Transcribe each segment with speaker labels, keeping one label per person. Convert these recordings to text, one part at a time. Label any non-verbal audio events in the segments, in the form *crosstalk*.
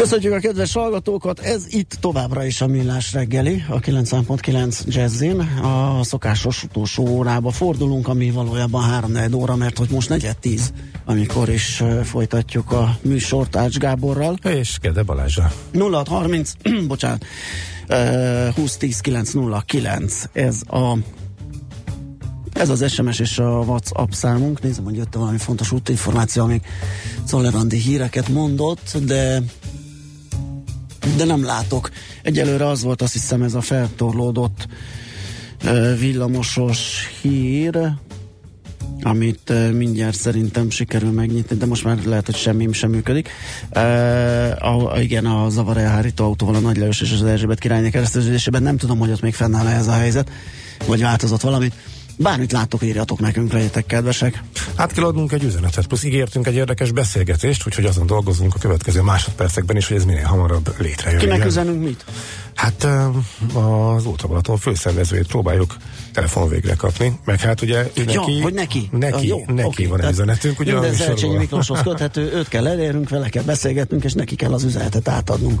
Speaker 1: Köszönjük a kedves hallgatókat, ez itt továbbra is a Millás reggeli, a 90.9 Jazzin. A szokásos utolsó órába fordulunk, ami valójában 3 óra, mert hogy most negyed tíz, amikor is folytatjuk a műsort Ács Gáborral.
Speaker 2: És Kede Balázsa.
Speaker 1: 0630, *clears throat* bocsánat, 2010 909, ez a ez az SMS és a WhatsApp számunk. Nézem, hogy jött valami fontos útinformáció, amíg Czollerandi híreket mondott, de de nem látok. Egyelőre az volt, azt hiszem, ez a feltorlódott villamosos hír, amit mindjárt szerintem sikerül megnyitni, de most már lehet, hogy semmi sem működik. Uh, a, igen, a zavar elhárító autóval a Nagy Lajos és az Erzsébet királynak kereszteződésében nem tudom, hogy ott még fennáll ez a helyzet, vagy változott valamit. Bármit látok, írjatok nekünk, legyetek kedvesek.
Speaker 2: Hát kell adnunk egy üzenetet, plusz ígértünk egy érdekes beszélgetést, úgyhogy azon dolgozunk a következő másodpercekben is, hogy ez minél hamarabb létrejön.
Speaker 1: Kinek üzenünk mit?
Speaker 2: Hát az Ultrabalaton főszervezőjét próbáljuk telefon végre kapni, meg hát ugye
Speaker 1: ja, neki, hogy neki,
Speaker 2: neki, jó, neki okay, van egy üzenetünk.
Speaker 1: Ugye minden Zelcsényi Miklóshoz köthető, őt kell elérnünk, vele kell beszélgetnünk, és neki kell az üzenetet átadnunk.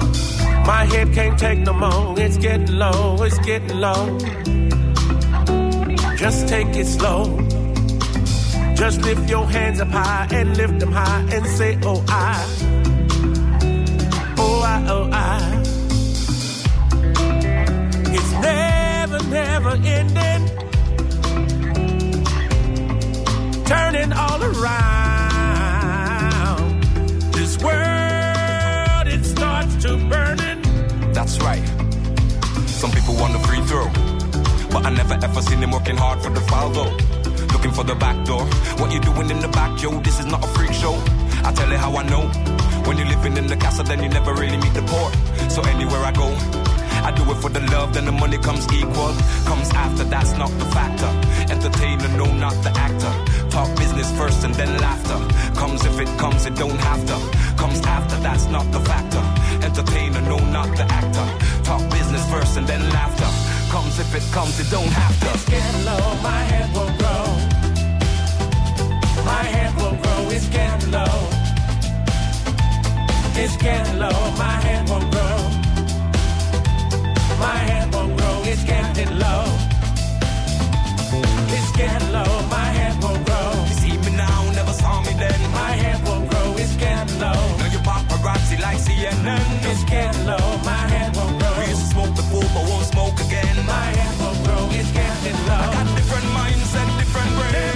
Speaker 3: My head can't take no more. It's getting low, it's getting low. Just take it slow. Just lift your hands up high and lift them high and say, Oh, I.
Speaker 4: but I never ever seen them working hard for the though. Looking for the back door. What you doing in the back, yo? This is not a freak show. I tell you how I know. When you're living in the castle, then you never really meet the poor. So anywhere I go, I do it for the love, then the money comes equal. Comes after, that's not the factor. Entertainer, no, not the actor. Talk business first and then laughter. Comes if it comes, it don't have to. Comes after, that's not the factor entertainer, no, not the actor. Talk business first and then laughter. Comes if it comes, it don't have to.
Speaker 3: It's getting low, my head will grow. My head will grow, it's getting low. It's getting low, my head will grow. My head will grow, it's getting low. It's getting low, my head will grow.
Speaker 4: You see me now, never saw me then.
Speaker 3: My head will grow, it's getting low Now your
Speaker 4: paparazzi like CNN.
Speaker 3: It's getting low, my hand won't
Speaker 4: again.
Speaker 3: My won't grow, it's getting low. I
Speaker 4: got different mindset, different brain.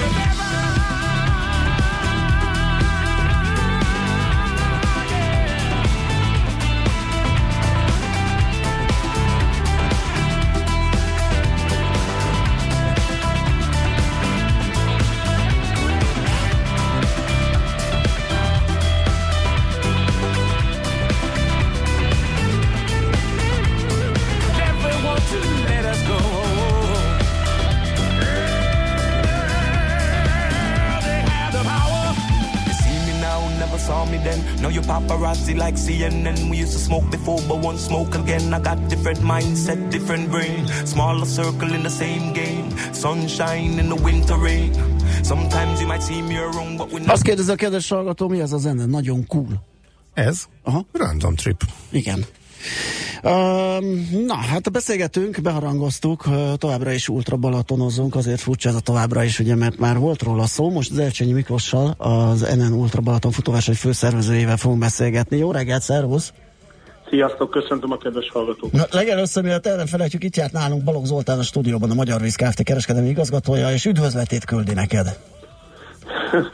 Speaker 4: Like CNN. We used to smoke before, but won't smoke again. I got different mindset, different brain. Smaller circle in the same game. Sunshine in the winter rain. Sometimes you might see me around, but we
Speaker 1: Azt kérdezi a kedves hallgató, mi ez a zene? Nagyon cool.
Speaker 2: Ez?
Speaker 1: Aha.
Speaker 2: Random trip.
Speaker 1: Igen. Na, hát beszélgetünk, beharangoztuk, továbbra is ultra balatonozunk, azért furcsa ez a továbbra is, ugye, mert már volt róla szó, most az Elcsényi Miklossal, az NN Ultra Balaton futóverseny főszervezőjével fogunk beszélgetni. Jó reggelt, szervusz!
Speaker 5: Sziasztok, köszöntöm a kedves hallgatókat.
Speaker 1: Na, legelőször, mielőtt erre felejtjük, itt járt nálunk Balogh Zoltán a stúdióban, a Magyar Víz Kft. kereskedelmi igazgatója, és üdvözletét küldi neked.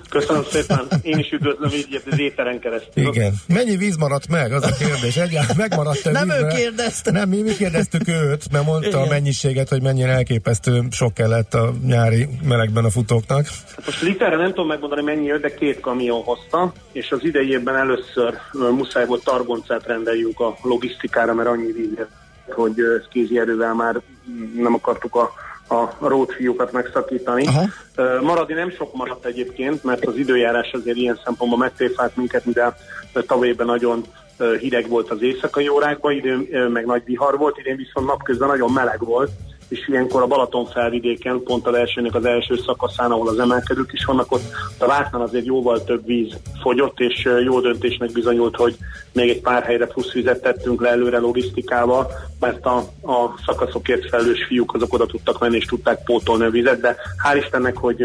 Speaker 5: Köszönöm szépen. Én is üdvözlöm így az éteren keresztül.
Speaker 2: Igen. Mennyi víz maradt meg? Az a kérdés. Egyáltalán megmaradt a
Speaker 1: Nem
Speaker 2: víz,
Speaker 1: ő kérdezte.
Speaker 2: Nem, mi, mi kérdeztük őt, mert mondta
Speaker 1: Igen.
Speaker 2: a mennyiséget, hogy mennyire elképesztő sok kellett a nyári melegben a futóknak.
Speaker 5: Hát most literre nem tudom megmondani mennyi jött, de két kamion hozta, és az idei évben először muszáj volt targoncát rendeljünk a logisztikára, mert annyi víz hogy kézi erővel már nem akartuk a a rótfiúkat megszakítani.
Speaker 1: Aha.
Speaker 5: Ö, Maradni nem sok maradt egyébként, mert az időjárás azért ilyen szempontból megtréfált minket, mivel tavaly évben nagyon hideg volt az éjszakai órákban, idén meg nagy vihar volt, idén viszont napközben nagyon meleg volt, és ilyenkor a Balaton felvidéken, pont a versenynek az első szakaszán, ahol az emelkedők is vannak, ott a Vártnál azért jóval több víz fogyott, és jó döntésnek bizonyult, hogy még egy pár helyre plusz vizet tettünk le előre logisztikával, mert a, a szakaszokért felelős fiúk azok oda tudtak menni, és tudták pótolni a vizet, de hál' Istennek, hogy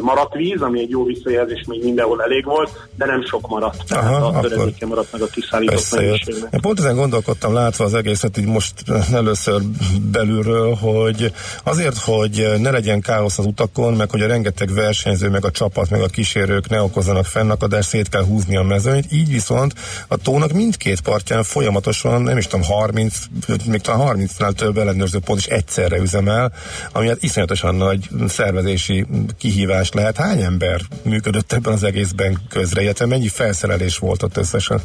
Speaker 5: maradt víz, ami egy jó visszajelzés, még mindenhol elég volt, de nem sok maradt. Tehát
Speaker 2: Aha,
Speaker 5: a töredéke maradt meg a kiszállított mennyiségnek.
Speaker 2: Pont ezen gondolkodtam, látva az egészet így most először belülről, hogy azért, hogy ne legyen káosz az utakon, meg hogy a rengeteg versenyző, meg a csapat, meg a kísérők ne okozzanak fennakadást, szét kell húzni a mezőnyt, így viszont a tónak mindkét partján folyamatosan, nem is tudom, 30, még talán 30-nál több ellenőrző pont is egyszerre üzemel, ami hát iszonyatosan nagy szervezési kihívás lehet. Hány ember működött ebben az egészben közre, illetve mennyi felszerelés volt ott összesen?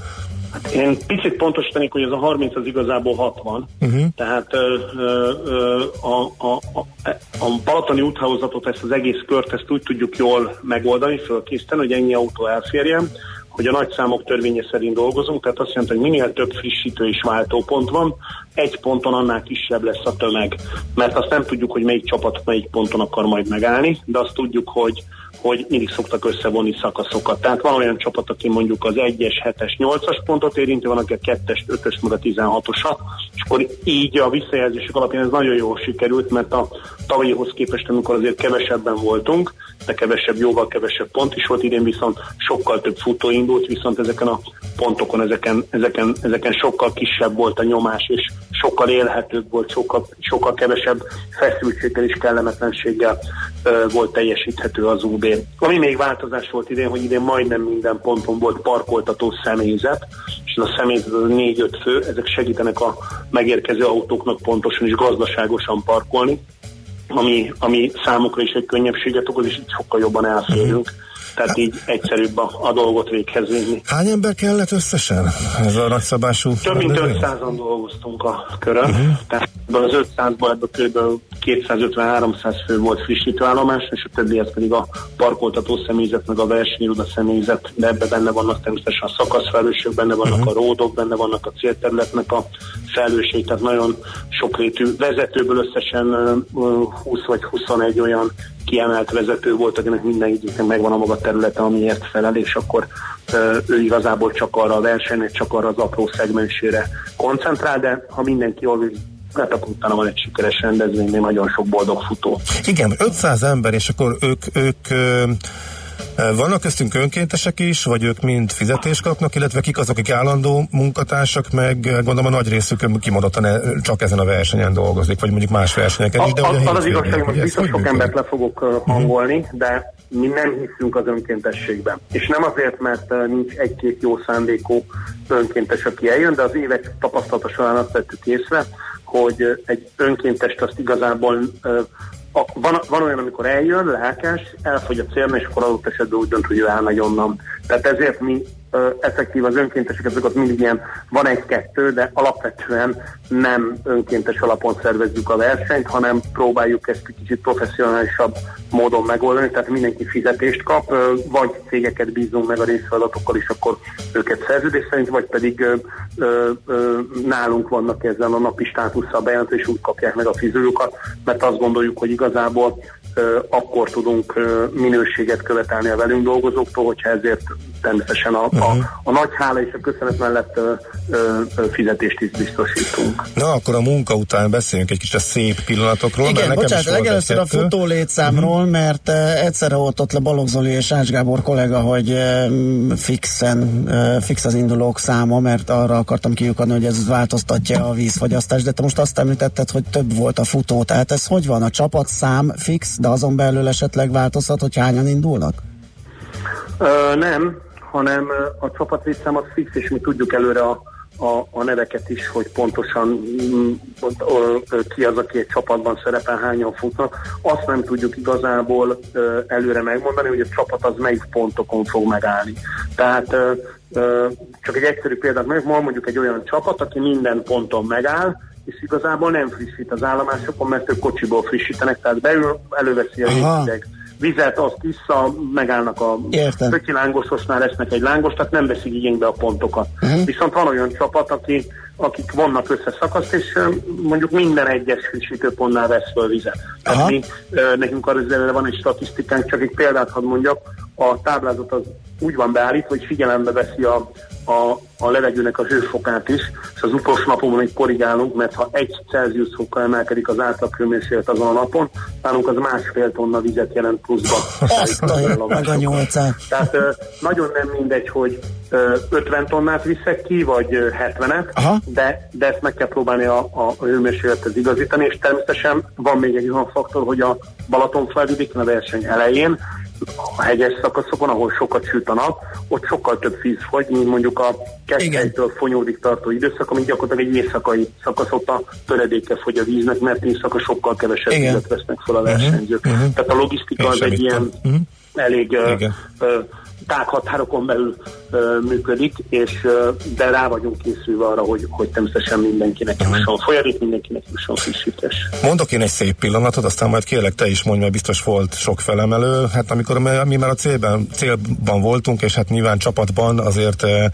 Speaker 5: Én picit pontosítanék, hogy ez a 30 az igazából 60. Uh-huh. Tehát ö, ö, ö, a, a, a, a balatoni úthálózatot, ezt az egész kört, ezt úgy tudjuk jól megoldani, fölkészíteni, hogy ennyi autó elférjen, hogy a nagy számok törvénye szerint dolgozunk, tehát azt jelenti, hogy minél több frissítő és váltópont van, egy ponton annál kisebb lesz a tömeg. Mert azt nem tudjuk, hogy melyik csapat melyik ponton akar majd megállni, de azt tudjuk, hogy hogy mindig szoktak összevonni szakaszokat. Tehát van olyan csapat, aki mondjuk az 1-es, 7-es, 8-as pontot érinti, van, aki a 2-es, 5-ös, meg a 16-osat, és akkor így a visszajelzések alapján ez nagyon jól sikerült, mert a tavalyihoz képest, amikor azért kevesebben voltunk, de kevesebb, jóval kevesebb pont is volt, idén viszont sokkal több futó indult, viszont ezeken a pontokon, ezeken, ezeken, ezeken sokkal kisebb volt a nyomás, és sokkal élhetőbb volt, sokkal, sokkal kevesebb feszültséggel és kellemetlenséggel volt teljesíthető az UB. Ami még változás volt idén, hogy idén majdnem minden ponton volt parkoltató személyzet, és ez a személyzet az 4-5 fő, ezek segítenek a megérkező autóknak pontosan és gazdaságosan parkolni, ami, ami számukra is egy könnyebbséget okoz, és így sokkal jobban elférünk. Tehát így egyszerűbb a, a dolgot véghez vinni.
Speaker 2: Hány ember kellett összesen ez a nagyszabású?
Speaker 5: Több mint
Speaker 2: rendezvény?
Speaker 5: 500-an dolgoztunk a körön, uh-huh. tehát ebből az 500-ból ebből kb. 250-300 fő volt frissítőállomás, és a többihez pedig a parkoltató személyzet, meg a versenyiroda személyzet, de ebben benne vannak természetesen a szakaszfelelősök, benne vannak uh-huh. a ródok, benne vannak a célterületnek a felelősség, tehát nagyon sokrétű vezetőből összesen ö, 20 vagy 21 olyan kiemelt vezető volt, akinek minden időknek megvan a maga területe, amiért felel, és akkor ő igazából csak arra a versenynek, csak arra az apró szegmensére koncentrál, de ha mindenki jól hát utána van egy sikeres rendezvény, még nagyon sok boldog futó.
Speaker 2: Igen, 500 ember, és akkor ők, ők ö, vannak köztünk önkéntesek is, vagy ők mind fizetést kapnak, illetve kik azok, akik állandó munkatársak, meg ö, gondolom a nagy részük kimondottan e- csak ezen a versenyen dolgozik, vagy mondjuk más versenyeken is, de
Speaker 5: A- a- az igazság, hogy biztos sok embert le fogok uh, hangolni, de mi nem hiszünk az önkéntességben. És nem azért, mert nincs egy-két jó szándékú önkéntes, aki eljön, de az évek tapasztalata során azt vettük észre, hogy egy önkéntest azt igazából van, van olyan, amikor eljön, lelkes, elfogy a célna, és akkor adott esetben úgy dönt, hogy ő elmegy onnan. Tehát ezért mi effektív az önkéntesek, ott mindig ilyen van egy-kettő, de alapvetően nem önkéntes alapon szervezzük a versenyt, hanem próbáljuk ezt kicsit professzionálisabb módon megoldani, tehát mindenki fizetést kap, vagy cégeket bízunk meg a részfeladatokkal, és akkor őket szerződés szerint, vagy pedig ö, ö, ö, nálunk vannak ezzel a napi státusszal bejelentve, és úgy kapják meg a fizetőkat, mert azt gondoljuk, hogy igazából akkor tudunk minőséget követelni a velünk dolgozóktól, hogyha ezért természetesen a, uh-huh. a, a nagy hála és a köszönet mellett ö, ö, fizetést is biztosítunk.
Speaker 2: Na, akkor a munka után beszéljünk egy kicsit a szép pillanatokról.
Speaker 1: Igen, mert bocsánat, legelőször a futó létszámról, uh-huh. mert uh, egyszerre volt ott le Balogh Zoli és Ács Gábor kollega, hogy uh, fixen, uh, fix az indulók száma, mert arra akartam kiukadni, hogy ez változtatja a vízfogyasztást, de te most azt említetted, hogy több volt a futó, tehát ez hogy van? A csapatszám fix, de azon belül esetleg változhat, hogy hányan indulnak?
Speaker 5: Ö, nem, hanem a csapatrészszám az fix, és mi tudjuk előre a, a, a neveket is, hogy pontosan mm, ki az, aki egy csapatban szerepel, hányan futnak. Azt nem tudjuk igazából előre megmondani, hogy a csapat az melyik pontokon fog megállni. Tehát csak egy egyszerű példát meg, ma mondjuk egy olyan csapat, aki minden ponton megáll, és igazából nem frissít az állomásokon, mert ők kocsiból frissítenek, tehát beül, előveszi a rétegek vizet, azt vissza, megállnak a pöki lángososnál, lesznek egy lángos, tehát nem veszik igénybe a pontokat. Uh-huh. Viszont van olyan csapat, aki, akik vannak összeszakaszt, és mondjuk minden egyes frissítőpontnál vesz föl vizet. Tehát mi, nekünk arra van egy statisztikánk, csak egy példát hadd mondjak, a táblázat az úgy van beállítva, hogy figyelembe veszi a, a, a levegőnek a hőfokát is, és az utolsó napon még korrigálunk, mert ha egy Celsius fokkal emelkedik az átlag hőmérséklet azon a napon, nálunk az másfél tonna vizet jelent pluszba.
Speaker 1: Azt a, meg a.
Speaker 5: Tehát nagyon nem mindegy, hogy 50 tonnát viszek ki, vagy 70-et, de, de ezt meg kell próbálni a, a hőmérsékletet igazítani, és természetesen van még egy olyan faktor, hogy a Balaton felvidéken a verseny elején a hegyes szakaszokon, ahol sokat süt a nap, ott sokkal több víz fogy, mint mondjuk a Keszthelytől Fonyódig tartó időszak, ami gyakorlatilag egy éjszakai szakasz, ott a töredéke fogy a víznek, mert éjszaka sokkal kevesebb Igen. vizet vesznek fel a mhm. versenyzők. Uh-huh. Tehát a logisztika az egy ilyen uh-huh. elég uh, tághatárokon belül ö, működik, és ö, de rá vagyunk készülve arra, hogy, hogy természetesen mindenkinek jusson folyadék, mindenkinek jusson frissítés.
Speaker 2: Mondok én egy szép pillanatot, aztán majd kérlek te is mondj, mert biztos volt sok felemelő. Hát amikor mi már a célban, célban voltunk, és hát nyilván csapatban azért e,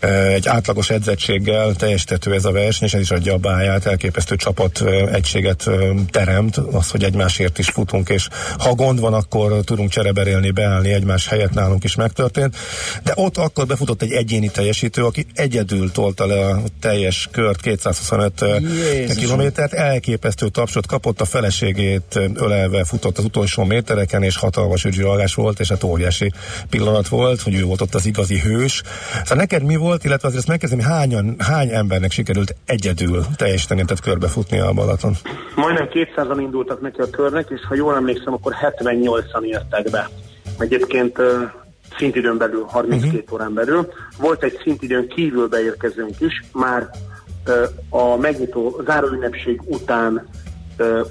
Speaker 2: e, egy átlagos edzettséggel teljesítető ez a verseny, és ez is adja a báját, elképesztő csapat e, egységet e, teremt, az, hogy egymásért is futunk, és ha gond van, akkor tudunk csereberélni, beállni egymás helyett nálunk is megtörtént. De ott akkor befutott egy egyéni teljesítő, aki egyedül tolta le a teljes kört, 225 Jézusom. kilométert, elképesztő tapsot kapott, a feleségét ölelve futott az utolsó métereken, és hatalmas ügyvilagás volt, és hát óriási pillanat volt, hogy ő volt ott az igazi hős. Szóval neked mi volt, illetve azért ezt megkezdeni, hányan, hány embernek sikerült egyedül teljesíteni, tehát körbefutni a Balaton?
Speaker 5: Majdnem 200-an indultak neki a körnek, és ha jól emlékszem, akkor 78-an értek be. Egyébként szintidőn belül, 32 uh-huh. Mhm. órán belül. Volt egy szintidőn kívül beérkezőnk is, már a megnyitó záróünnepség után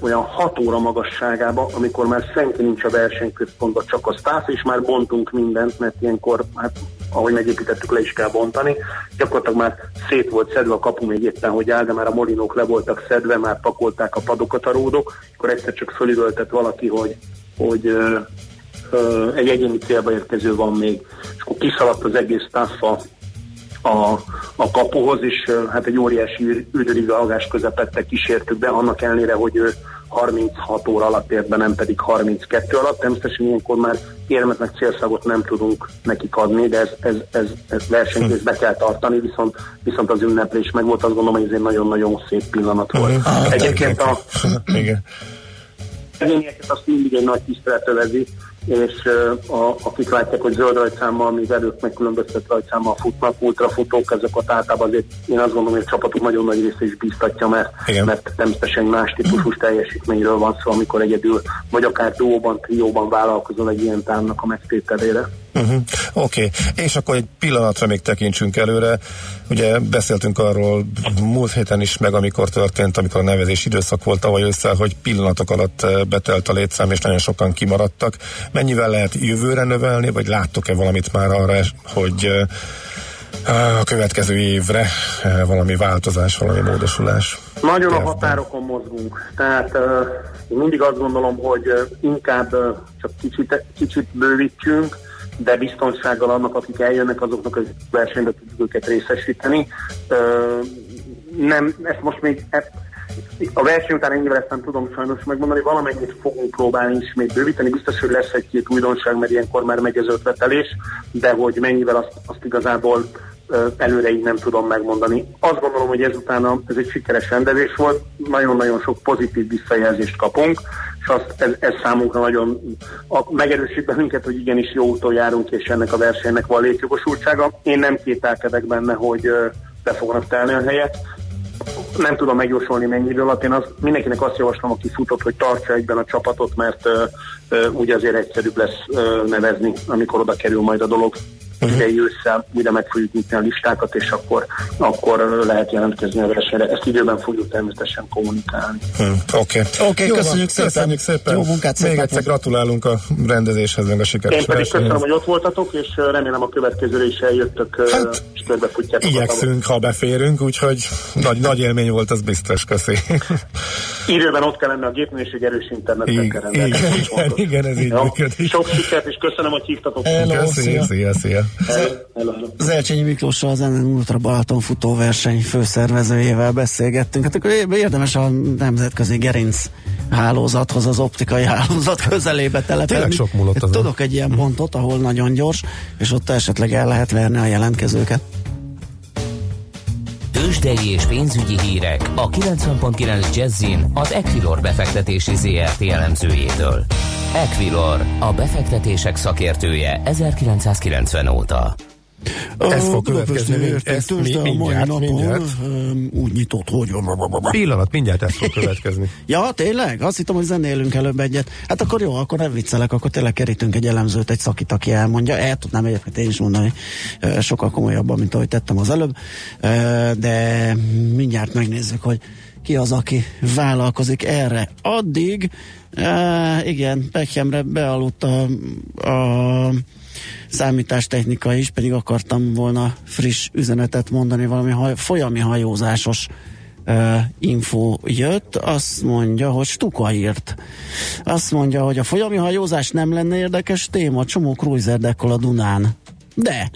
Speaker 5: olyan 6 óra magasságában, amikor már senki nincs a versenyközpontban, csak a staff, és már bontunk mindent, mert ilyenkor, hát, ahogy megépítettük, le is kell bontani. Gyakorlatilag már szét volt szedve a kapu még éppen, hogy áll, de már a molinók le voltak szedve, már pakolták a padokat a ródok, akkor egyszer csak fölülöltett valaki, hogy, hogy egy egyéni célba érkező van még, és akkor kiszaladt az egész taffa a, a kapuhoz, és hát egy óriási üldörigalgás közepette kísértük be, annak ellenére, hogy ő 36 óra alatt ért be, nem pedig 32 alatt. Természetesen ilyenkor már érmet meg célszagot nem tudunk nekik adni, de ez, ez, ez, ez versenyt be kell tartani, viszont, viszont az ünneplés meg volt, azt gondolom, hogy ez egy nagyon-nagyon szép pillanat volt. Uh-huh. Egyébként a... Igen. Egyénieket azt mindig egy nagy tisztelet övezi, és a, akik látják, hogy zöld rajtszámmal, mi velük megkülönböztet rajtszámmal futnak, ultrafutók, ott általában azért én azt gondolom, hogy a csapatok nagyon nagy része is biztatja, mert, mert természetesen más típusú teljesítményről van szó, amikor egyedül, vagy akár duóban, trióban vállalkozol egy ilyen támnak a megtételére.
Speaker 2: Uh-huh. Oké, okay. és akkor egy pillanatra még tekintsünk előre. Ugye beszéltünk arról múlt héten is, meg amikor történt, amikor a nevezés időszak volt tavaly össze, hogy pillanatok alatt eh, betelt a létszám, és nagyon sokan kimaradtak. Mennyivel lehet jövőre növelni, vagy láttok-e valamit már arra, hogy eh, a következő évre valami változás, valami módosulás?
Speaker 5: Nagyon a határokon mozgunk. Tehát uh, mindig azt gondolom, hogy inkább uh, csak kicsit, kicsit bővítsünk, de biztonsággal annak, akik eljönnek, azoknak az versenybe tudjuk őket részesíteni. Nem, ezt most még a verseny után ennyivel ezt nem tudom sajnos megmondani, valamennyit fogunk próbálni ismét bővíteni, biztos, hogy lesz egy-két újdonság, mert ilyenkor már megy az ötletelés, de hogy mennyivel azt, azt igazából előre így nem tudom megmondani. Azt gondolom, hogy ezután ez egy sikeres rendezés volt, nagyon-nagyon sok pozitív visszajelzést kapunk, és azt, ez, ez számunkra nagyon a, megerősít bennünket, hogy igenis jó úton járunk, és ennek a versenynek van létjogosultsága. Én nem kételkedek benne, hogy be fognak telni a helyet. Nem tudom megjósolni mennyi idő alatt. Én az, mindenkinek azt javaslom, aki futott, hogy tartsa egyben a csapatot, mert uh, uh, úgy azért egyszerűbb lesz uh, nevezni, amikor oda kerül majd a dolog uh-huh. idei ősszel újra meg fogjuk nyitni a listákat, és akkor, akkor lehet jelentkezni a versenyre. Ezt időben fogjuk természetesen kommunikálni.
Speaker 2: Hmm, Oké, okay.
Speaker 1: okay, köszönjük, szépen. köszönjük szépen. Jó munkát
Speaker 2: Még egyszer gratulálunk a rendezéshez, meg a sikeres
Speaker 5: Én pedig köszönöm, hogy ott voltatok, és remélem a következőre is eljöttök, hát, és körbefutjátok.
Speaker 2: Igyekszünk, ha beférünk, úgyhogy nagy, nagy élmény volt, az biztos, köszi.
Speaker 5: Időben ott kell lenni a gépnél, és egy erős internetet kell
Speaker 2: rendelni. Igen, igen, ez így működik.
Speaker 5: Sok sikert, és köszönöm, hogy hívtatok.
Speaker 2: Hello, szia, szia. szia.
Speaker 1: Zelcsényi Miklóssal az NN Ultra Balaton futóverseny főszervezőjével beszélgettünk. Hát akkor érdemes a nemzetközi gerinc hálózathoz, az optikai hálózat közelébe telepedni.
Speaker 2: Tényleg sok múlott
Speaker 1: azon. Tudok egy ilyen pontot, ahol nagyon gyors, és ott esetleg el lehet verni a jelentkezőket.
Speaker 6: Tőzsdei és pénzügyi hírek a 90.9 Jazzin az Equilor befektetési ZRT elemzőjétől. Equilor, a befektetések szakértője 1990 óta.
Speaker 2: Ez fog következni, ezt mi, mindjárt, napon, mindjárt.
Speaker 1: úgy nyitott, hogy...
Speaker 2: Pillanat, mindjárt ez fog következni. *laughs*
Speaker 1: ja, tényleg? Azt hittem, hogy zenélünk előbb egyet. Hát akkor jó, akkor nem viccelek, akkor tényleg kerítünk egy elemzőt, egy szakit, aki elmondja. El tudnám egyébként én is mondani sokkal komolyabban, mint ahogy tettem az előbb. De mindjárt megnézzük, hogy ki az, aki vállalkozik erre. Addig, igen, Beckhamre bealudt a, a számítástechnika is, pedig akartam volna friss üzenetet mondani, valami haj, folyami hajózásos uh, info jött, azt mondja, hogy Stuka írt. Azt mondja, hogy a folyami hajózás nem lenne érdekes téma, csomó cruiser a Dunán. De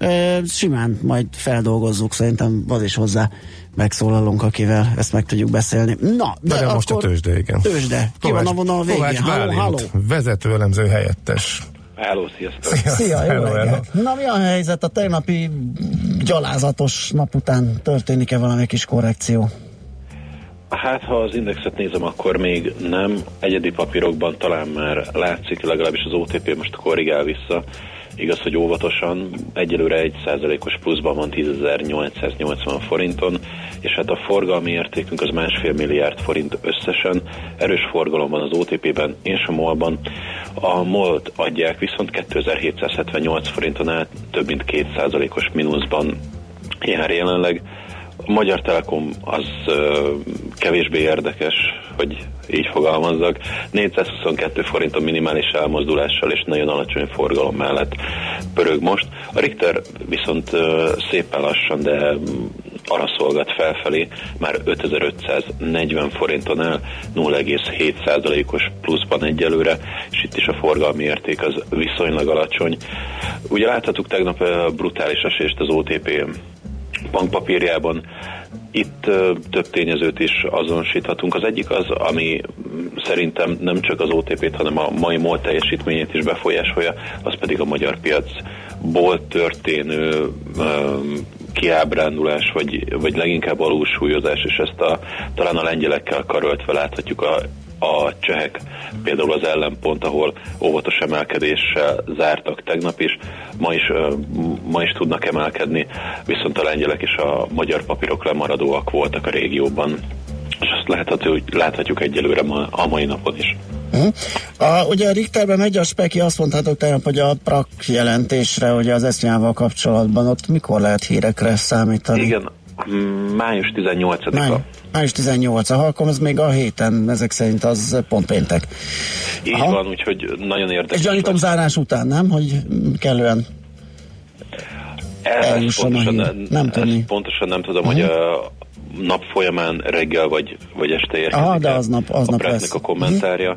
Speaker 1: uh, simán majd feldolgozzuk, szerintem van is hozzá megszólalunk, akivel ezt meg tudjuk beszélni. Na,
Speaker 2: de, de most a tőzsde, igen.
Speaker 1: Tőzsde. Ki van a vonal végén? Halló, halló.
Speaker 2: Vezető elemző helyettes.
Speaker 7: Hello, sziasztok!
Speaker 1: Szia, Szia jó hello, hello. Na mi a helyzet? A tegnapi gyalázatos nap után történik-e valami kis korrekció?
Speaker 7: Hát, ha az indexet nézem, akkor még nem. Egyedi papírokban talán már látszik, legalábbis az OTP most korrigál vissza. Igaz, hogy óvatosan, egyelőre egy százalékos pluszban van 10.880 forinton, és hát a forgalmi értékünk az másfél milliárd forint összesen. Erős forgalom van az OTP-ben és a MOL-ban. A MOL-t adják viszont 2778 forinton át, több mint 2 százalékos mínuszban jár jelenleg. A Magyar Telekom az kevésbé érdekes, hogy így fogalmazzak. 422 forint a minimális elmozdulással és nagyon alacsony forgalom mellett pörög most. A Richter viszont uh, szépen lassan, de arra szolgat felfelé, már 5540 forinton el, 0,7%-os pluszban egyelőre, és itt is a forgalmi érték az viszonylag alacsony. Ugye láthattuk tegnap brutális esést az OTP bankpapírjában. Itt több tényezőt is azonosíthatunk. Az egyik az, ami szerintem nem csak az OTP-t, hanem a mai MOL teljesítményét is befolyásolja, az pedig a magyar piacból történő kiábrándulás, vagy, vagy leginkább alulsúlyozás, és ezt a, talán a lengyelekkel karöltve láthatjuk a a csehek például az ellenpont, ahol óvatos emelkedéssel zártak tegnap is, ma is, ma is tudnak emelkedni, viszont a lengyelek és a magyar papírok lemaradóak voltak a régióban, és azt láthatjuk, láthatjuk egyelőre ma, a mai napon is.
Speaker 1: Uh-huh. A, ugye a Richterben megy a speki, azt mondhatok tegnap, hogy a PRAK jelentésre, ugye az esznyával kapcsolatban, ott mikor lehet hírekre számítani?
Speaker 7: Igen, május 18-a. Máj,
Speaker 1: május 18 a halkom, ez még a héten, ezek szerint az pont péntek.
Speaker 7: Így Aha. van, úgyhogy nagyon érdekes.
Speaker 1: És gyanítom zárás után, nem? Hogy kellően Ezt pontosan, nem,
Speaker 7: nem tudni. pontosan nem tudom, uh-huh. hogy a nap folyamán reggel vagy, vagy este érkezik
Speaker 1: Aha, de az nap, az
Speaker 7: a lesz. a kommentárja.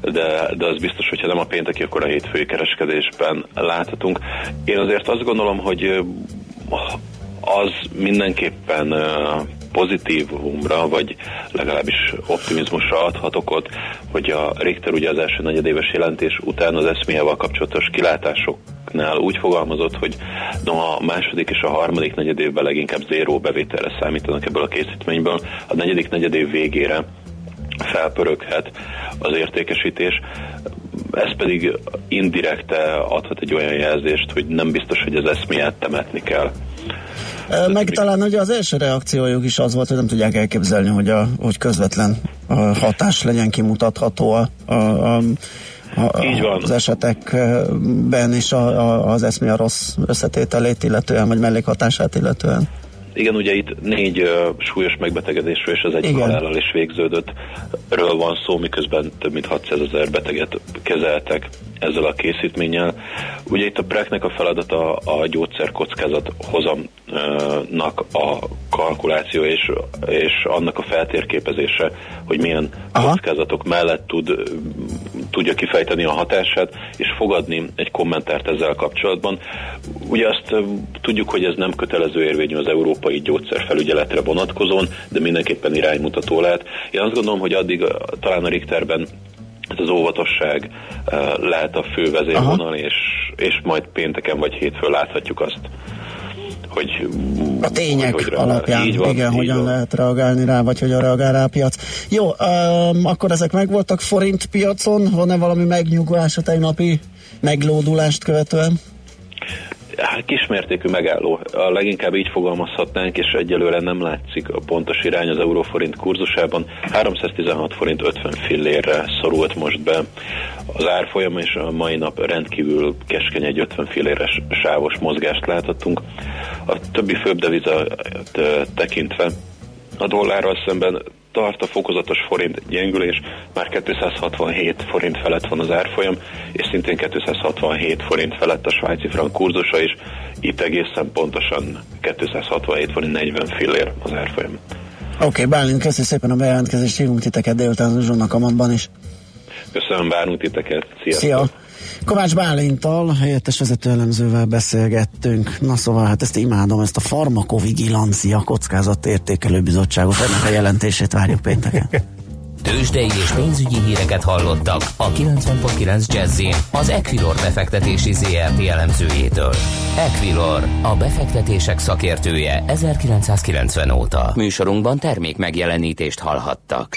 Speaker 7: De, de az biztos, hogyha nem a pénteki, akkor a hétfői kereskedésben láthatunk. Én azért azt gondolom, hogy az mindenképpen pozitívumra, vagy legalábbis optimizmusra adhatok ott, hogy a Richter ugye az első negyedéves jelentés után az eszméjával kapcsolatos kilátásoknál úgy fogalmazott, hogy no, a második és a harmadik negyedévben leginkább zéró bevételre számítanak ebből a készítményből, a negyedik negyedév végére felpöröghet az értékesítés, ez pedig indirekte adhat egy olyan jelzést, hogy nem biztos, hogy az eszméját temetni kell.
Speaker 1: Meg talán ugye az első reakciójuk is az volt, hogy nem tudják elképzelni, hogy, a, hogy közvetlen a hatás legyen kimutatható a, a, a a, Így van. az esetekben is a, a, az eszmé a rossz összetételét illetően, vagy mellékhatását illetően.
Speaker 7: Igen, ugye itt négy uh, súlyos megbetegedésről és az egy halállal is végződött. Ről van szó, miközben több mint 600 ezer beteget kezeltek ezzel a készítménnyel. Ugye itt a preknek a feladata a gyógyszerkockázat hozamnak a kalkuláció és, és annak a feltérképezése, hogy milyen Aha. kockázatok mellett tud, tudja kifejteni a hatását, és fogadni egy kommentárt ezzel kapcsolatban. Ugye azt tudjuk, hogy ez nem kötelező érvényű az európai gyógyszerfelügyeletre vonatkozóan, de mindenképpen iránymutató lehet. Én azt gondolom, hogy addig talán a Richterben ez az óvatosság lehet a fő vezérvonal, és, és majd pénteken vagy hétfőn láthatjuk azt, hogy
Speaker 1: a tények hogy, hogy alapján, így van, igen, így hogyan van. lehet reagálni rá, vagy hogyan reagál rá a piac. Jó, um, akkor ezek megvoltak forint piacon, van-e valami megnyugvás a tegnapi meglódulást követően?
Speaker 7: Hát kismértékű megálló. A leginkább így fogalmazhatnánk, és egyelőre nem látszik a pontos irány az euróforint kurzusában. 316 forint 50 fillérre szorult most be az árfolyam, és a mai nap rendkívül keskeny egy 50 filléres sávos mozgást láthatunk. A többi főbb devizát tekintve a dollárral szemben tart a fokozatos forint gyengülés, már 267 forint felett van az árfolyam, és szintén 267 forint felett a svájci frank kurzusa is, itt egészen pontosan 267 forint 40 fillér az árfolyam.
Speaker 1: Oké, okay, Bálint, köszönjük szépen a bejelentkezést, hívunk titeket délután az Uzsonnak Amatban is.
Speaker 7: Köszönöm, várunk titeket. Sziasztok.
Speaker 1: Szia! Kovács Bálintal, helyettes vezető elemzővel beszélgettünk. Na szóval, hát ezt imádom, ezt a farmakovigilancia kockázat értékelő bizottságot, ennek a jelentését várjuk pénteken.
Speaker 6: Tőzsdei és pénzügyi híreket hallottak a 90.9 jazz az Equilor befektetési ZRT elemzőjétől. Equilor, a befektetések szakértője 1990 óta. Műsorunkban termék megjelenítést hallhattak.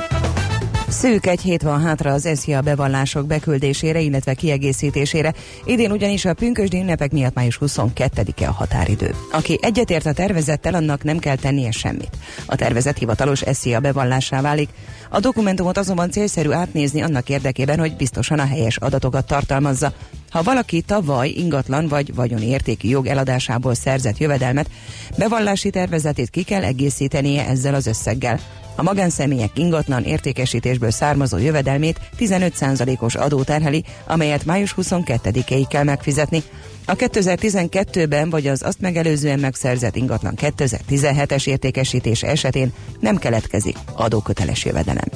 Speaker 8: Szűk egy hét van hátra az SZIA bevallások beküldésére, illetve kiegészítésére. Idén ugyanis a pünkösdi ünnepek miatt május 22-e a határidő. Aki egyetért a tervezettel, annak nem kell tennie semmit. A tervezet hivatalos SZIA bevallásá válik. A dokumentumot azonban célszerű átnézni annak érdekében, hogy biztosan a helyes adatokat tartalmazza. Ha valaki tavaly ingatlan vagy vagyoni értékű jog eladásából szerzett jövedelmet, bevallási tervezetét ki kell egészítenie ezzel az összeggel. A magánszemélyek ingatlan értékesítésből származó jövedelmét 15%-os adó terheli, amelyet május 22-ig kell megfizetni. A 2012-ben vagy az azt megelőzően megszerzett ingatlan 2017-es értékesítés esetén nem keletkezik adóköteles jövedelem.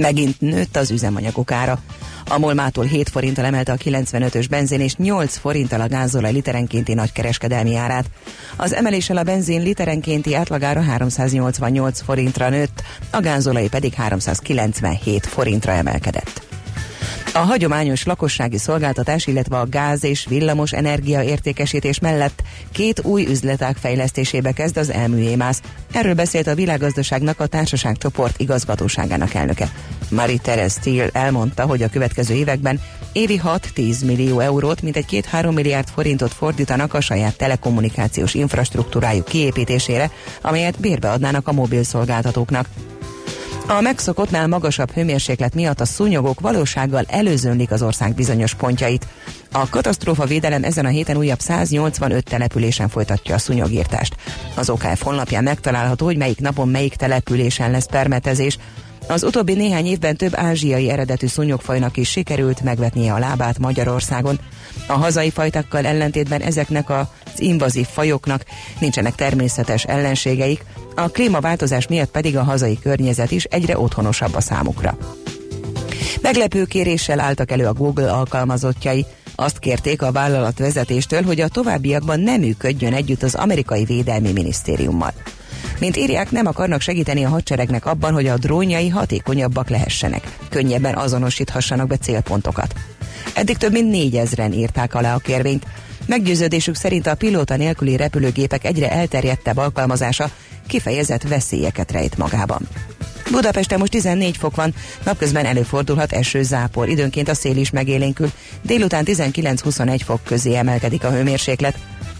Speaker 8: Megint nőtt az üzemanyagok ára. A Molmától 7 forinttal emelte a 95-ös benzin és 8 forinttal a gázolaj literenkénti nagykereskedelmi árát. Az emeléssel a benzin literenkénti átlagára 388 forintra nőtt, a gázolaj pedig 397 forintra emelkedett. A hagyományos lakossági szolgáltatás, illetve a gáz és villamos energia értékesítés mellett két új üzletág fejlesztésébe kezd az elműémász. Erről beszélt a világgazdaságnak a társaság csoport igazgatóságának elnöke. Marie Teres Steele elmondta, hogy a következő években évi 6-10 millió eurót, mint egy 2-3 milliárd forintot fordítanak a saját telekommunikációs infrastruktúrájuk kiépítésére, amelyet bérbe adnának a mobil szolgáltatóknak. A megszokottnál magasabb hőmérséklet miatt a szúnyogok valósággal előzönlik az ország bizonyos pontjait. A katasztrófa védelem ezen a héten újabb 185 településen folytatja a szúnyogírtást. Az OKF honlapján megtalálható, hogy melyik napon melyik településen lesz permetezés. Az utóbbi néhány évben több ázsiai eredetű szúnyogfajnak is sikerült megvetnie a lábát Magyarországon. A hazai fajtákkal ellentétben ezeknek az invazív fajoknak nincsenek természetes ellenségeik, a klímaváltozás miatt pedig a hazai környezet is egyre otthonosabb a számukra. Meglepő kéréssel álltak elő a Google alkalmazottjai. Azt kérték a vállalat vezetéstől, hogy a továbbiakban nem működjön együtt az amerikai védelmi minisztériummal. Mint írják, nem akarnak segíteni a hadseregnek abban, hogy a drónjai hatékonyabbak lehessenek, könnyebben azonosíthassanak be célpontokat. Eddig több mint négyezren írták alá a kérvényt. Meggyőződésük szerint a pilóta nélküli repülőgépek egyre elterjedtebb alkalmazása kifejezett veszélyeket rejt magában. Budapesten most 14 fok van, napközben előfordulhat eső zápor, időnként a szél is megélénkül, délután 19-21 fok közé emelkedik a hőmérséklet.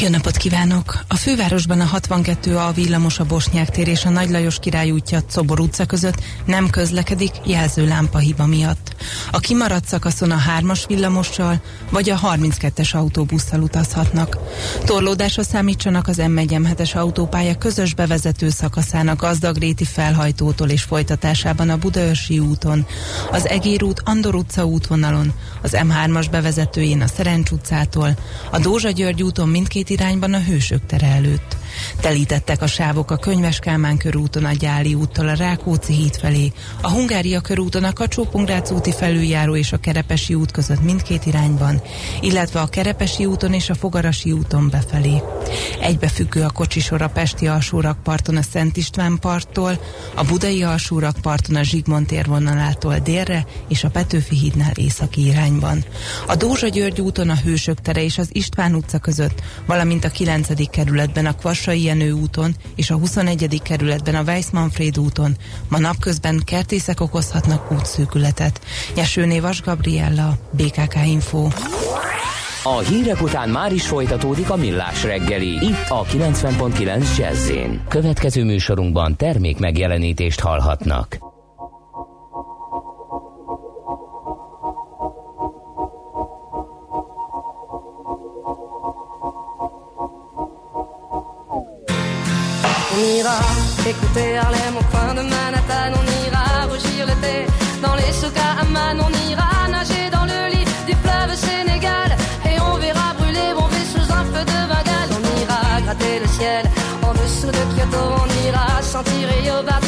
Speaker 9: jó napot kívánok! A fővárosban a 62 a villamos a Bosnyák tér és a Nagy Lajos Király útja Cobor utca között nem közlekedik jelzőlámpa hiba miatt. A kimaradt szakaszon a 3-as villamossal vagy a 32-es autóbusszal utazhatnak. Torlódásra számítsanak az M1-es autópálya közös bevezető szakaszának Gazdagréti felhajtótól és folytatásában a Budaörsi úton, az Egér út Andor utca útvonalon, az M3-as bevezetőjén a Szerencs utcától, a Dózsa György úton mindkét irányban a Hősök tere előtt. Telítettek a sávok a Könyves Kálmán körúton a Gyáli úttal a Rákóczi híd felé, a Hungária körúton a kacsó úti felüljáró és a Kerepesi út között mindkét irányban, illetve a Kerepesi úton és a Fogarasi úton befelé. Egybefüggő a kocsisor a Pesti alsórakparton a Szent István parttól, a Budai alsórakparton a Zsigmond térvonalától délre és a Petőfi hídnál északi irányban. A Dózsa György úton a Hősök tere és az István utca között, valamint a 9. kerületben a Kvassai Jenő úton és a 21. kerületben a Weiss-Manfred úton ma napközben kertészek okozhatnak útszűkületet. Nyesőné Vas Gabriella, BKK Info.
Speaker 6: A hírek után már is folytatódik a millás reggeli, itt a 90.9 jazz Következő műsorunkban termék megjelenítést hallhatnak.
Speaker 10: sentirai au bas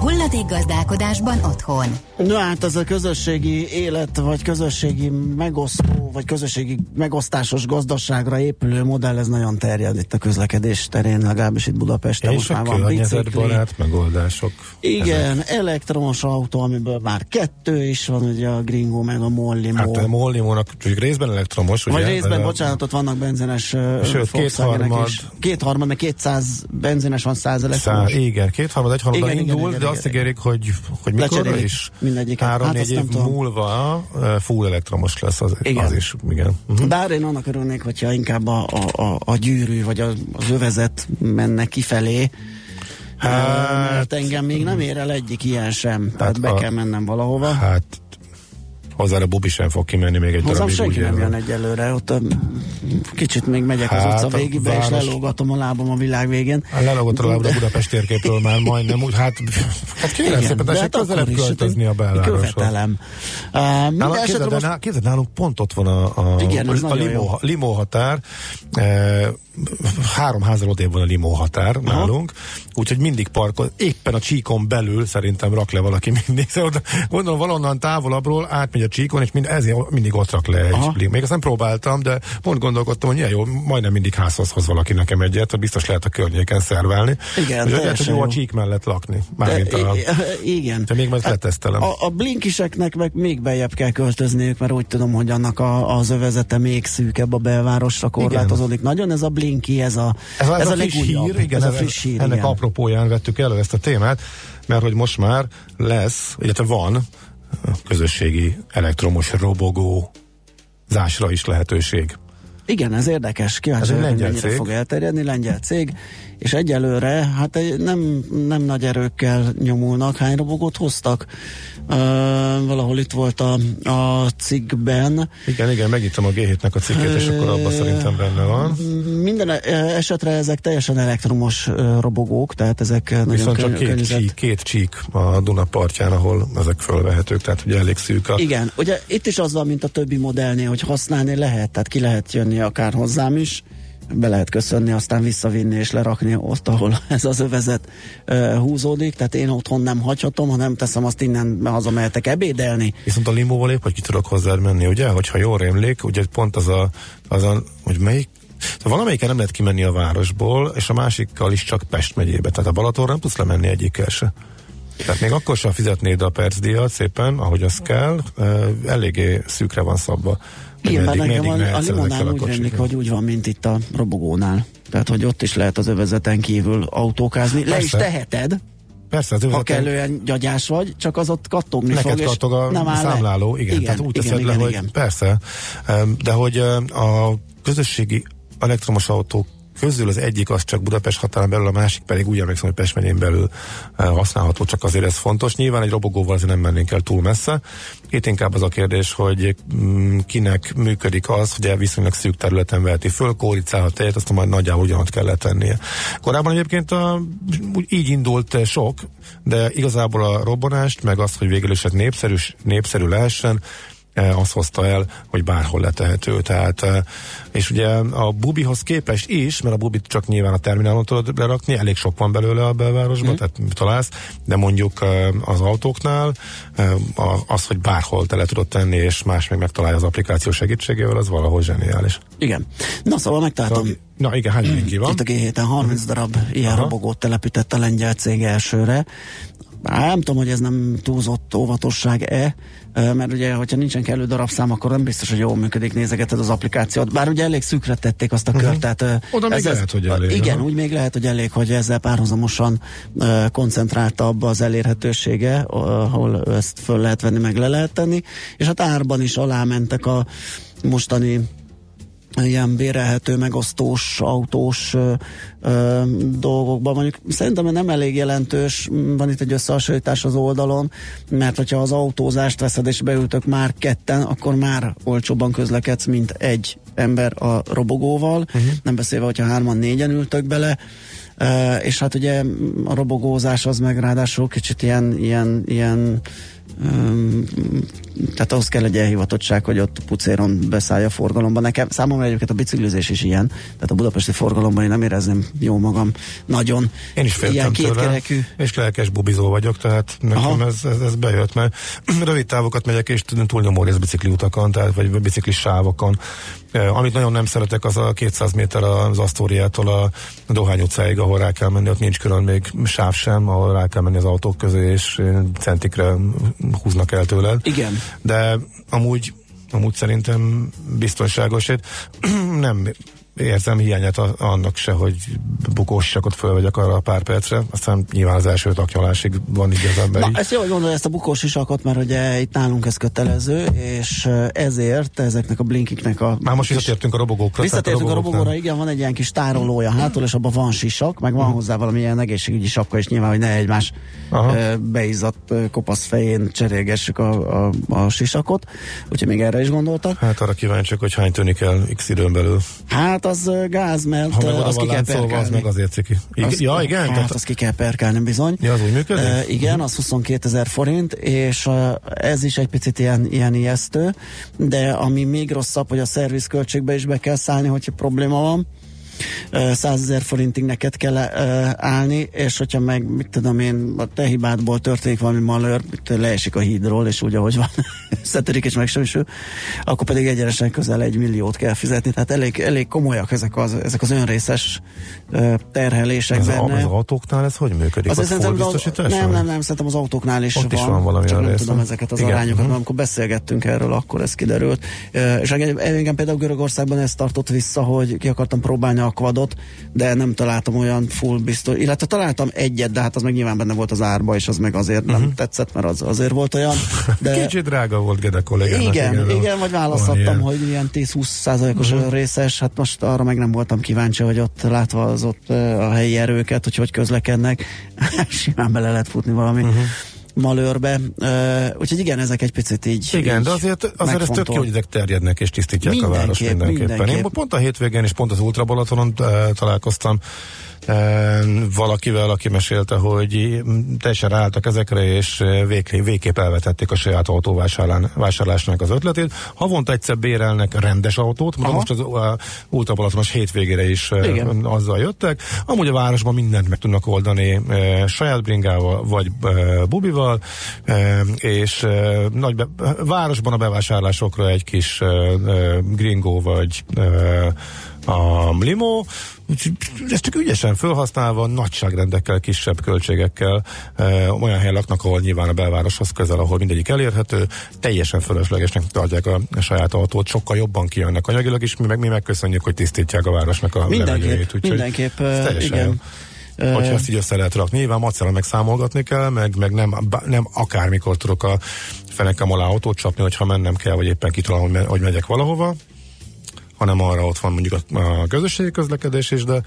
Speaker 11: Hulladék gazdálkodásban otthon.
Speaker 1: Na hát ez a közösségi élet, vagy közösségi megosztó, vagy közösségi megosztásos gazdaságra épülő modell, ez nagyon terjed itt a közlekedés terén, legalábbis itt Budapesten.
Speaker 2: És
Speaker 1: Most már van bicikli.
Speaker 2: megoldások.
Speaker 1: Igen, elektromos autó, amiből már kettő is van, ugye a Gringo meg a Mollimo.
Speaker 2: Hát a Mollimónak csak részben elektromos,
Speaker 1: Vagy
Speaker 2: ugye?
Speaker 1: részben,
Speaker 2: De-
Speaker 1: bocsánat, ott vannak benzines
Speaker 2: Sőt, kétharmad-
Speaker 1: is. Kétharmad, meg 200 benzines van, 100
Speaker 2: Szá,
Speaker 1: elektromos.
Speaker 2: igen, harmad
Speaker 1: Igen, igen,
Speaker 2: indul,
Speaker 1: igen,
Speaker 2: de
Speaker 1: igen,
Speaker 2: azt ígérik, hogy, hogy mikor
Speaker 1: Lecserélik
Speaker 2: is
Speaker 1: mindegyiket. Hát
Speaker 2: három-négy
Speaker 1: nem
Speaker 2: év
Speaker 1: tudom.
Speaker 2: múlva uh, full elektromos lesz az,
Speaker 1: Igen.
Speaker 2: az is. Igen. Uh-huh.
Speaker 1: Bár én annak örülnék, hogyha inkább a, a, a, a gyűrű vagy a, az övezet menne kifelé, hát, mert engem még nem ér el egyik ilyen sem, tehát be
Speaker 2: a-
Speaker 1: kell mennem valahova.
Speaker 2: Hát hozzá a Bubi sem fog kimenni még egy
Speaker 1: Hozzám
Speaker 2: darabig.
Speaker 1: senki nem jön egyelőre, ott a, kicsit még megyek az
Speaker 2: Hát,
Speaker 1: utca
Speaker 2: a
Speaker 1: végébe, és
Speaker 2: város-
Speaker 1: lelógatom a lábam a világ végén.
Speaker 2: Hát Lelogott a lábra a Budapest térképről már majdnem úgy, hát, hát kérem
Speaker 1: Igen,
Speaker 2: szépen,
Speaker 1: hát
Speaker 2: közelebb költözni a
Speaker 1: hát én
Speaker 2: belvároshoz.
Speaker 1: Követelem. Uh, esetre
Speaker 2: képzeld,
Speaker 1: most
Speaker 2: most... képzeld, nálunk pont ott van a, a,
Speaker 1: Igen,
Speaker 2: a
Speaker 1: nagyon
Speaker 2: limó, határ, e, három házal odébb van a limó határ
Speaker 1: Aha.
Speaker 2: nálunk, úgyhogy mindig parkol, éppen a csíkon belül szerintem rak le valaki mindig. Szóval Gondolom valonnan távolabbról átmegy a csíkon, és mind, ezért mindig ott rak le egy
Speaker 1: Aha.
Speaker 2: limó. Még azt nem próbáltam, de pont gondolkodtam, hogy ilyen jó, majdnem mindig házhoz hoz valaki nekem egyet, hogy biztos lehet a környéken szervelni.
Speaker 1: Igen,
Speaker 2: és lehet, hogy
Speaker 1: teljesen
Speaker 2: jó a
Speaker 1: jó.
Speaker 2: csík mellett lakni. Mármint
Speaker 1: De,
Speaker 2: a,
Speaker 1: igen.
Speaker 2: de még majd
Speaker 1: Hát
Speaker 2: letesztelem.
Speaker 1: A, a blinkiseknek meg még beljebb kell költözniük, mert úgy tudom, hogy annak a, az övezete még szűkebb a belvárosra korlátozódik. Nagyon ez a blinki, ez a,
Speaker 2: Ez a, ez a,
Speaker 1: legújabb,
Speaker 2: hír, igen,
Speaker 1: ez a
Speaker 2: ez-
Speaker 1: friss hír,
Speaker 2: ennek
Speaker 1: igen.
Speaker 2: apropóján vettük elő ezt a témát, mert hogy most már lesz, illetve van közösségi elektromos robogó zásra is lehetőség.
Speaker 1: Igen, ez érdekes, kíváncsi
Speaker 2: Ez
Speaker 1: hogy mennyire
Speaker 2: cég.
Speaker 1: fog elterjedni, lengyel cég, és egyelőre hát egy- nem, nem nagy erőkkel nyomulnak, hány robogót hoztak? Uh, valahol itt volt a, a cikkben.
Speaker 2: Igen, igen, megnyitom a G7-nek a cikket, és akkor abban szerintem benne van.
Speaker 1: Minden esetre ezek teljesen elektromos ö, robogók, tehát ezek ö, nagyon
Speaker 2: Viszont csak két
Speaker 1: környezet-
Speaker 2: csík, két csík a Duna partján, ahol ezek fölvehetők, tehát ugye elég szűk a...
Speaker 1: Igen, ugye itt is az van, mint a többi modellnél, hogy használni lehet, tehát ki lehet jönni akár hozzám is, be lehet köszönni, aztán visszavinni és lerakni ott, ahol ez az övezet uh, húzódik, tehát én otthon nem hagyhatom, ha nem teszem azt innen hazamehetek ebédelni.
Speaker 2: Viszont a limóval épp, hogy ki tudok hozzád menni, ugye? Hogyha jól rémlik, ugye pont az a, az a hogy melyik Szóval valamelyiken nem lehet kimenni a városból, és a másikkal is csak Pest megyébe. Tehát a Balatonra nem tudsz lemenni egyikkel se. Tehát még akkor sem fizetnéd a percdíjat szépen, ahogy az kell, eléggé szűkre van szabva.
Speaker 1: Igen, mert
Speaker 2: meddig-
Speaker 1: nekem
Speaker 2: meddig
Speaker 1: a, a
Speaker 2: ezekkel
Speaker 1: úgy rémlik, hogy úgy van, mint itt a robogónál. Tehát, hogy ott is lehet az övezeten kívül autókázni. Le is
Speaker 2: Persze.
Speaker 1: teheted,
Speaker 2: Persze, az
Speaker 1: ha
Speaker 2: övezeten
Speaker 1: kellően gyagyás vagy, csak az ott kattogni fog,
Speaker 2: Neked
Speaker 1: és
Speaker 2: kattog a
Speaker 1: nem áll
Speaker 2: számláló, igen,
Speaker 1: igen,
Speaker 2: tehát úgy
Speaker 1: igen,
Speaker 2: teszed
Speaker 1: igen,
Speaker 2: le, hogy
Speaker 1: igen.
Speaker 2: persze, de hogy a közösségi elektromos autók közül az egyik az csak Budapest határán belül, a másik pedig úgy emlékszem, hogy Pest megyén belül eh, használható, csak azért ez fontos. Nyilván egy robogóval azért nem mennénk el túl messze. Itt inkább az a kérdés, hogy mm, kinek működik az, hogy viszonylag szűk területen veheti föl, kóricálhat tejet, azt majd nagyjából ugyanott kell letennie. Korábban egyébként a, úgy így indult eh, sok, de igazából a robbanást, meg azt, hogy végül is ez népszerű, népszerű lehessen, eh, azt hozta el, hogy bárhol letehető. Tehát, eh, és ugye a bubihoz képest is, mert a bubit csak nyilván a terminálon tudod lerakni, elég sok van belőle a belvárosban,
Speaker 1: Mhm.
Speaker 2: tehát találsz, de mondjuk eh, az autóknál az, hogy bárhol tele tudod tenni, és más meg megtalálja az applikáció segítségével, az valahol zseniális.
Speaker 1: Igen. Na szóval megtaláltam.
Speaker 2: Na igen, hány linki van?
Speaker 1: Itt a G7-en 30 darab ilyen
Speaker 2: Aha.
Speaker 1: robogót telepített a lengyel cég elsőre. Nem tudom, hogy ez nem túlzott óvatosság-e, mert ugye, hogyha nincsen kellő darabszám, akkor nem biztos, hogy jól működik, nézegeted az applikációt. Bár ugye elég szűkre tették azt a kört, tehát... ö,
Speaker 2: Mhm. Oda még lehet, hogy elég,
Speaker 1: Igen,
Speaker 2: aha.
Speaker 1: úgy még lehet, hogy elég, hogy ezzel párhuzamosan koncentráltabb az elérhetősége, ahol ezt föl lehet venni, meg le lehet tenni, és hát árban is alámentek a mostani ilyen bérelhető, megosztós, autós ö, ö, dolgokban. Mondjuk szerintem nem elég jelentős, van itt egy összehasonlítás az oldalon, mert hogyha az autózást veszed és beültök már ketten, akkor már olcsóbban közlekedsz, mint egy ember a robogóval, uh-huh. nem beszélve, hogyha hárman, négyen ültök bele, Uh, és hát ugye a robogózás az meg ráadásul kicsit ilyen, ilyen, ilyen tehát ahhoz kell egy elhivatottság, hogy ott pucéron beszállj a forgalomba. Nekem számomra egyébként a biciklizés is ilyen, tehát a budapesti forgalomban én nem érezném jó magam nagyon.
Speaker 2: Én is féltem
Speaker 1: Ilyen
Speaker 2: tőle,
Speaker 1: kétkerekű.
Speaker 2: és lelkes bubizó vagyok, tehát nekem ez, ez, ez, bejött, mert *clears throat* rövid távokat megyek, és túlnyomó rész bicikli utakon, tehát, vagy bicikli sávokon. Amit nagyon nem szeretek, az a 200 méter az Asztóriától a Dohány utcáig, ahol rá kell menni, ott nincs külön még sáv sem, ahol rá kell menni az autók közé, és centikre húznak el tőled.
Speaker 1: Igen.
Speaker 2: De amúgy amúgy szerintem biztonságos. Itt *clears throat* nem érzem hiányát a- annak se, hogy bukós sakot fölvegyek arra a pár percre, aztán nyilván az első taknyolásig van így az ember
Speaker 1: Na,
Speaker 2: így.
Speaker 1: ezt jól gondolja ezt a bukós sisakot, mert ugye itt nálunk ez kötelező, és ezért ezeknek a blinkiknek a...
Speaker 2: Már most visszatértünk a robogókra.
Speaker 1: Visszatértünk a
Speaker 2: robogóknál.
Speaker 1: robogóra, igen, van egy ilyen kis tárolója hátul, és abban van sisak, meg van hozzá valamilyen egészségügyi sapka, és nyilván, hogy ne egymás
Speaker 2: Aha.
Speaker 1: beizzadt kopasz fején cserélgessük a, a, a sisakot, úgyhogy még erre is gondoltak.
Speaker 2: Hát arra kíváncsiak, hogy hány tűnik el x időn belül.
Speaker 1: Hát az gáz, mert
Speaker 2: Ha meg oda van
Speaker 1: ki kell
Speaker 2: láncolva, az meg azért ciki. Igen,
Speaker 1: Azt-
Speaker 2: ja, igen?
Speaker 1: Hát
Speaker 2: Tehát,
Speaker 1: azt ki kell perkálni bizony.
Speaker 2: ja, az úgy működik?
Speaker 1: E, igen, az 22 ezer forint, és ez is egy picit ilyen, ilyen ijesztő, de ami még rosszabb, hogy a szervizköltségbe is be kell szállni, hogyha probléma van. Ö, 100 ezer forintig neked kell állni, és hogyha meg, mit tudom én, a te hibádból történik valami malőr, leesik a hídról, és úgy, ahogy van, *laughs* összetörik és megsemmisül, akkor pedig egyenesen közel egy milliót kell fizetni. Tehát elég, elég komolyak ezek az, ezek az önrészes terhelések
Speaker 2: az,
Speaker 1: benne.
Speaker 2: az autóknak ez hogy működik?
Speaker 1: Az
Speaker 2: Az,
Speaker 1: szerintem
Speaker 2: full
Speaker 1: az-
Speaker 2: biztosítás?
Speaker 1: nem, nem, nem, szerintem az autóknál is
Speaker 2: Ott
Speaker 1: van.
Speaker 2: is van valami
Speaker 1: csak nem
Speaker 2: része.
Speaker 1: tudom ezeket az
Speaker 2: Igen,
Speaker 1: arányokat, mert amikor beszélgettünk erről, akkor ez kiderült. És engem, engem például Görögországban ez tartott vissza, hogy ki akartam próbálni a quadot, de nem találtam olyan full biztos, illetve találtam egyet, de hát az meg nyilván benne volt az árba, és az meg azért nem tetszett, mert az azért volt olyan. De
Speaker 2: Kicsit drága volt Gede kollégának.
Speaker 1: igen, igen, vagy
Speaker 2: van
Speaker 1: választhattam,
Speaker 2: ilyen.
Speaker 1: hogy ilyen 10-20 százalékos uh-huh. részes, hát most arra meg nem voltam kíváncsi, hogy ott látva az ott ö, a helyi erőket, hogy hogy közlekednek, *laughs* simán bele lehet futni valami uh-huh. Malőrbe. Uh, úgyhogy igen, ezek egy picit így
Speaker 2: Igen,
Speaker 1: így
Speaker 2: de azért, azért ez tök
Speaker 1: megfontol.
Speaker 2: jó, hogy ezek terjednek és tisztítják a város
Speaker 1: Mindenképp,
Speaker 2: mindenképpen.
Speaker 1: mindenképp.
Speaker 2: Én pont a hétvégén és pont az Ultra Balatonon uh, találkoztam valakivel, aki mesélte, hogy teljesen ráálltak ezekre, és uh, vég, végképp elvetették a saját autóvásárlásnak az ötletét. Havonta egyszer bérelnek rendes autót,
Speaker 1: Aha.
Speaker 2: most az Ultra Balatonos hétvégére is uh,
Speaker 1: Igen.
Speaker 2: azzal jöttek. Amúgy a városban mindent meg tudnak oldani uh, saját bringával, vagy bubival, és nagy be, városban a bevásárlásokra egy kis gringo, vagy a úgyhogy ez csak ügyesen felhasználva, nagyságrendekkel, kisebb költségekkel, uh, olyan helyen laknak, ahol nyilván a belvároshoz közel, ahol mindegyik elérhető, teljesen fölöslegesnek tartják a, a saját autót, sokkal jobban kijönnek anyagilag is, mi meg, mi megköszönjük, hogy tisztítják a városnak a
Speaker 1: Mindenképp,
Speaker 2: levegőjét, úgyhogy
Speaker 1: mindenképp,
Speaker 2: teljesen
Speaker 1: igen.
Speaker 2: jó. Hogyha ezt így össze lehet rakni. Nyilván macera meg számolgatni kell, meg, meg nem, nem akármikor tudok a fenekem alá autót csapni, hogyha mennem kell, vagy éppen kitalálom, hogy megyek valahova. Hanem arra ott van mondjuk a, a közösségi közlekedés is, de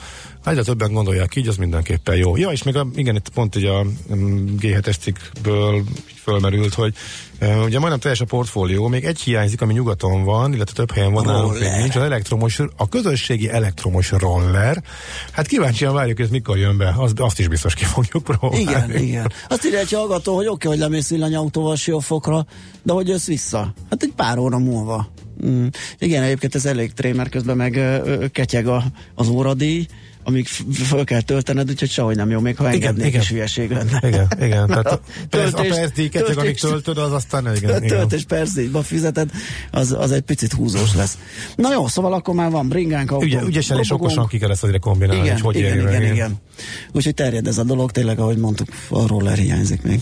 Speaker 2: egyre többen gondolják így, az mindenképpen jó. Ja, és még a, igen, itt pont így a mm, G7-es cikkből fölmerült, hogy uh, ugye majdnem teljes a portfólió, még egy hiányzik, ami nyugaton van, illetve több helyen van nálunk még nincs, az elektromos, a közösségi elektromos roller. Hát kíváncsian várjuk, hogy ez mikor jön be, azt, azt is biztos ki fogjuk próbálni.
Speaker 1: Igen, igen. Azt írja egy hallgató, hogy oké, okay, hogy lemész villanyautóval Siófokra, de hogy jössz vissza? Hát egy pár óra múlva. Mm. Igen, egyébként ez elég trémer, közben meg ö, ketyeg a, az óradíj, amíg föl kell töltened, úgyhogy sehogy nem jó, még ha engednék
Speaker 2: igen.
Speaker 1: is hülyeség lenne.
Speaker 2: Igen, igen. Tehát a, *laughs* perc, a
Speaker 1: Töltés-
Speaker 2: percdíjket, amíg
Speaker 1: töltés-
Speaker 2: töltöd, az aztán igen. igen.
Speaker 1: Töltés percdíjba fizeted, az, az egy picit húzós lesz. Na jó, szóval akkor már van bringánk, autó,
Speaker 2: Ügye, ügyesen és okosan ki kell ezt azért kombinálni,
Speaker 1: Igen,
Speaker 2: hogy hogy
Speaker 1: igen,
Speaker 2: meg,
Speaker 1: igen, igen. Úgyhogy terjed ez a dolog, tényleg, ahogy mondtuk, a roller hiányzik még.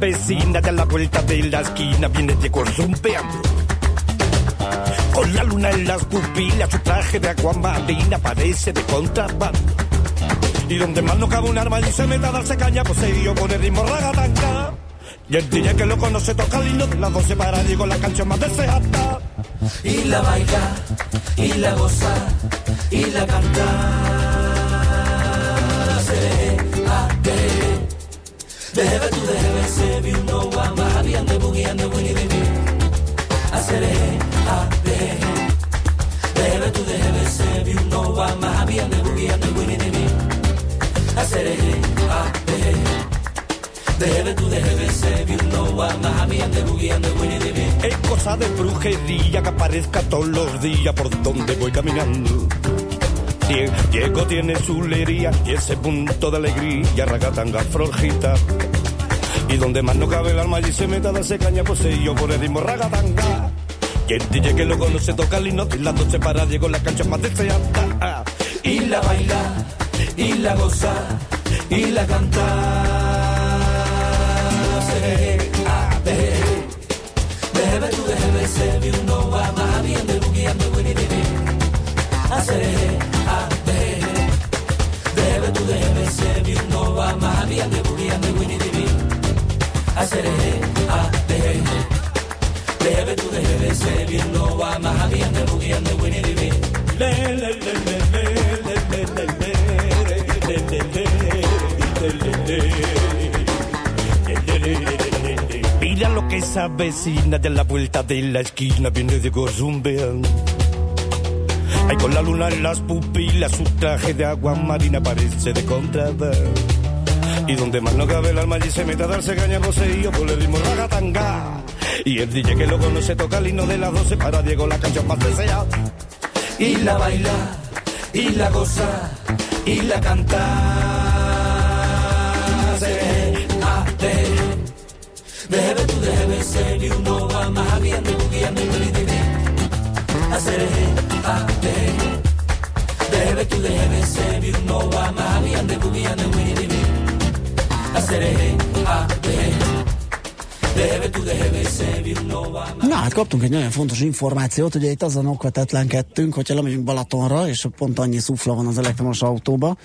Speaker 12: vecina de la vuelta de la esquina viene de zumbeando. Con la luna en las pupilas, su traje de aguamarina parece de contrabando. Y donde más no cabe un arma y se meta a darse caña, poseído con el ritmo ragatanga. Y el día que lo conoce toca el himno de las 12 para Diego, la canción más deseada.
Speaker 13: y la baila, y la goza, y la canta. Se The heaven to the heaven, save you know I'm a happy and boogie and winnie baby. I said hey, ah, the hey. The heaven to the heaven, save you a happy and boogie and winnie baby. I said hey, ah. De heaven to the heaven, save you know I'm happy and boogie and the winnie.
Speaker 12: Es cosa de brujería que aparezca todos los días por donde voy caminando Die- Diego tiene su lería y ese punto de alegría, ragatanga florjita. Y donde más no cabe el alma y se meta a darse caña, yo por el ritmo ragatanga. Y el DJ que lo conoce toca el himno, las noche para Diego la cancha más deseada.
Speaker 13: y la baila, y la goza, y la canta. Se a de Debe tu debe se vi uno va más bien de mi. Hacer Hacer a de Debe tu debe se vi uno va más bien de boogie and the winnie de mi.
Speaker 12: Le, le, le, le, le, le, le, le, le, le, le, le, le, le. Mira lo que esa vecina de la vuelta de la esquina viene de Gozumbean. Ay, con la luna en las pupilas, su traje de agua marina parece de contrabando. Y donde más no cabe el alma allí se mete a darse caña poseído por el ritmo ragatanga. Y el DJ que lo conoce toca el himno de las 12 para Diego la canción más deseada.
Speaker 13: y la baila, y la goza, y la canta. Se a de Debe tu debe ser y uno va más winnie de mi. Hacer a de Debe tu debe ser y uno va más a de Debe tu
Speaker 1: Na hát kaptunk egy nagyon fontos információt, ugye itt azon okvetetlenkedtünk, hogyha lemegyünk Balatonra, és pont annyi szufla van az elektromos autóba,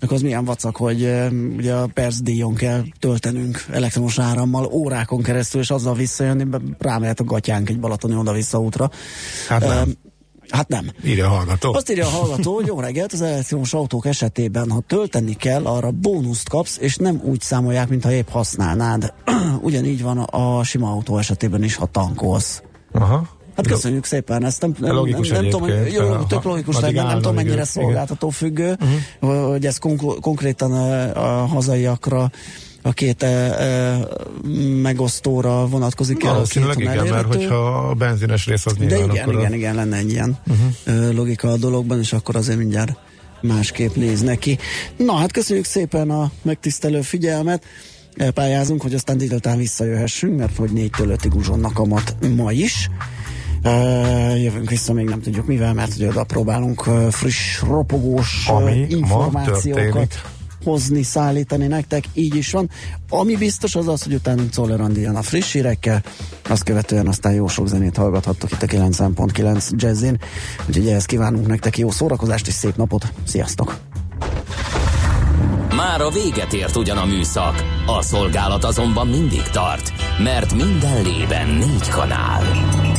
Speaker 1: akkor az milyen vacak, hogy ugye a perc díjon kell töltenünk elektromos árammal órákon keresztül, és azzal visszajönni, rámehet a gatyánk egy balatoni oda-vissza útra.
Speaker 2: Hát nem.
Speaker 1: Hát nem.
Speaker 2: Írja a hallgató.
Speaker 1: Azt írja a hallgató, hogy jó reggelt, az elektromos autók esetében, ha tölteni kell, arra bónuszt kapsz, és nem úgy számolják, mintha épp használnád. *clears throat* Ugyanígy van a, sima autó esetében is, ha tankolsz.
Speaker 2: Aha.
Speaker 1: Hát köszönjük szépen ezt. Nem, nem,
Speaker 2: Logikus
Speaker 1: nem, nem tudom, hogy jó,
Speaker 2: Ha-
Speaker 1: tök logikus lenne, nem tudom mennyire szolgáltató függő, uh-huh. hogy ez konkr- konkrétan a, a hazaiakra a két e, e, megosztóra vonatkozik el.
Speaker 2: Valószínűleg igen,
Speaker 1: elérhető.
Speaker 2: mert hogyha a benzines rész az
Speaker 1: De
Speaker 2: nyilván
Speaker 1: igen,
Speaker 2: akkor
Speaker 1: igen,
Speaker 2: a...
Speaker 1: igen, lenne egy ilyen uh-huh. logika a dologban, és akkor azért mindjárt másképp néz neki. Na hát köszönjük szépen a megtisztelő figyelmet. Pályázunk, hogy aztán délután visszajöhessünk, mert hogy négytől ötig uzsonnak a mat ma is. Uh, jövünk vissza, még nem tudjuk mivel, mert hogy oda próbálunk uh, friss, ropogós uh,
Speaker 2: Ami ma
Speaker 1: információkat. Hozni, szállítani nektek, így is van. Ami biztos az az, hogy utána Czoller a friss hírekkel, azt követően aztán jó sok zenét hallgathattok itt a 90.9 Jazzin, úgyhogy ehhez kívánunk nektek jó szórakozást és szép napot, sziasztok!
Speaker 6: Már a véget ért ugyan a műszak, a szolgálat azonban mindig tart, mert minden lében négy kanál.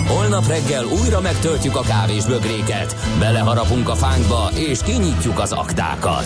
Speaker 6: Holnap reggel újra megtöltjük a kávés bögréket, beleharapunk a fánkba és kinyitjuk az aktákat.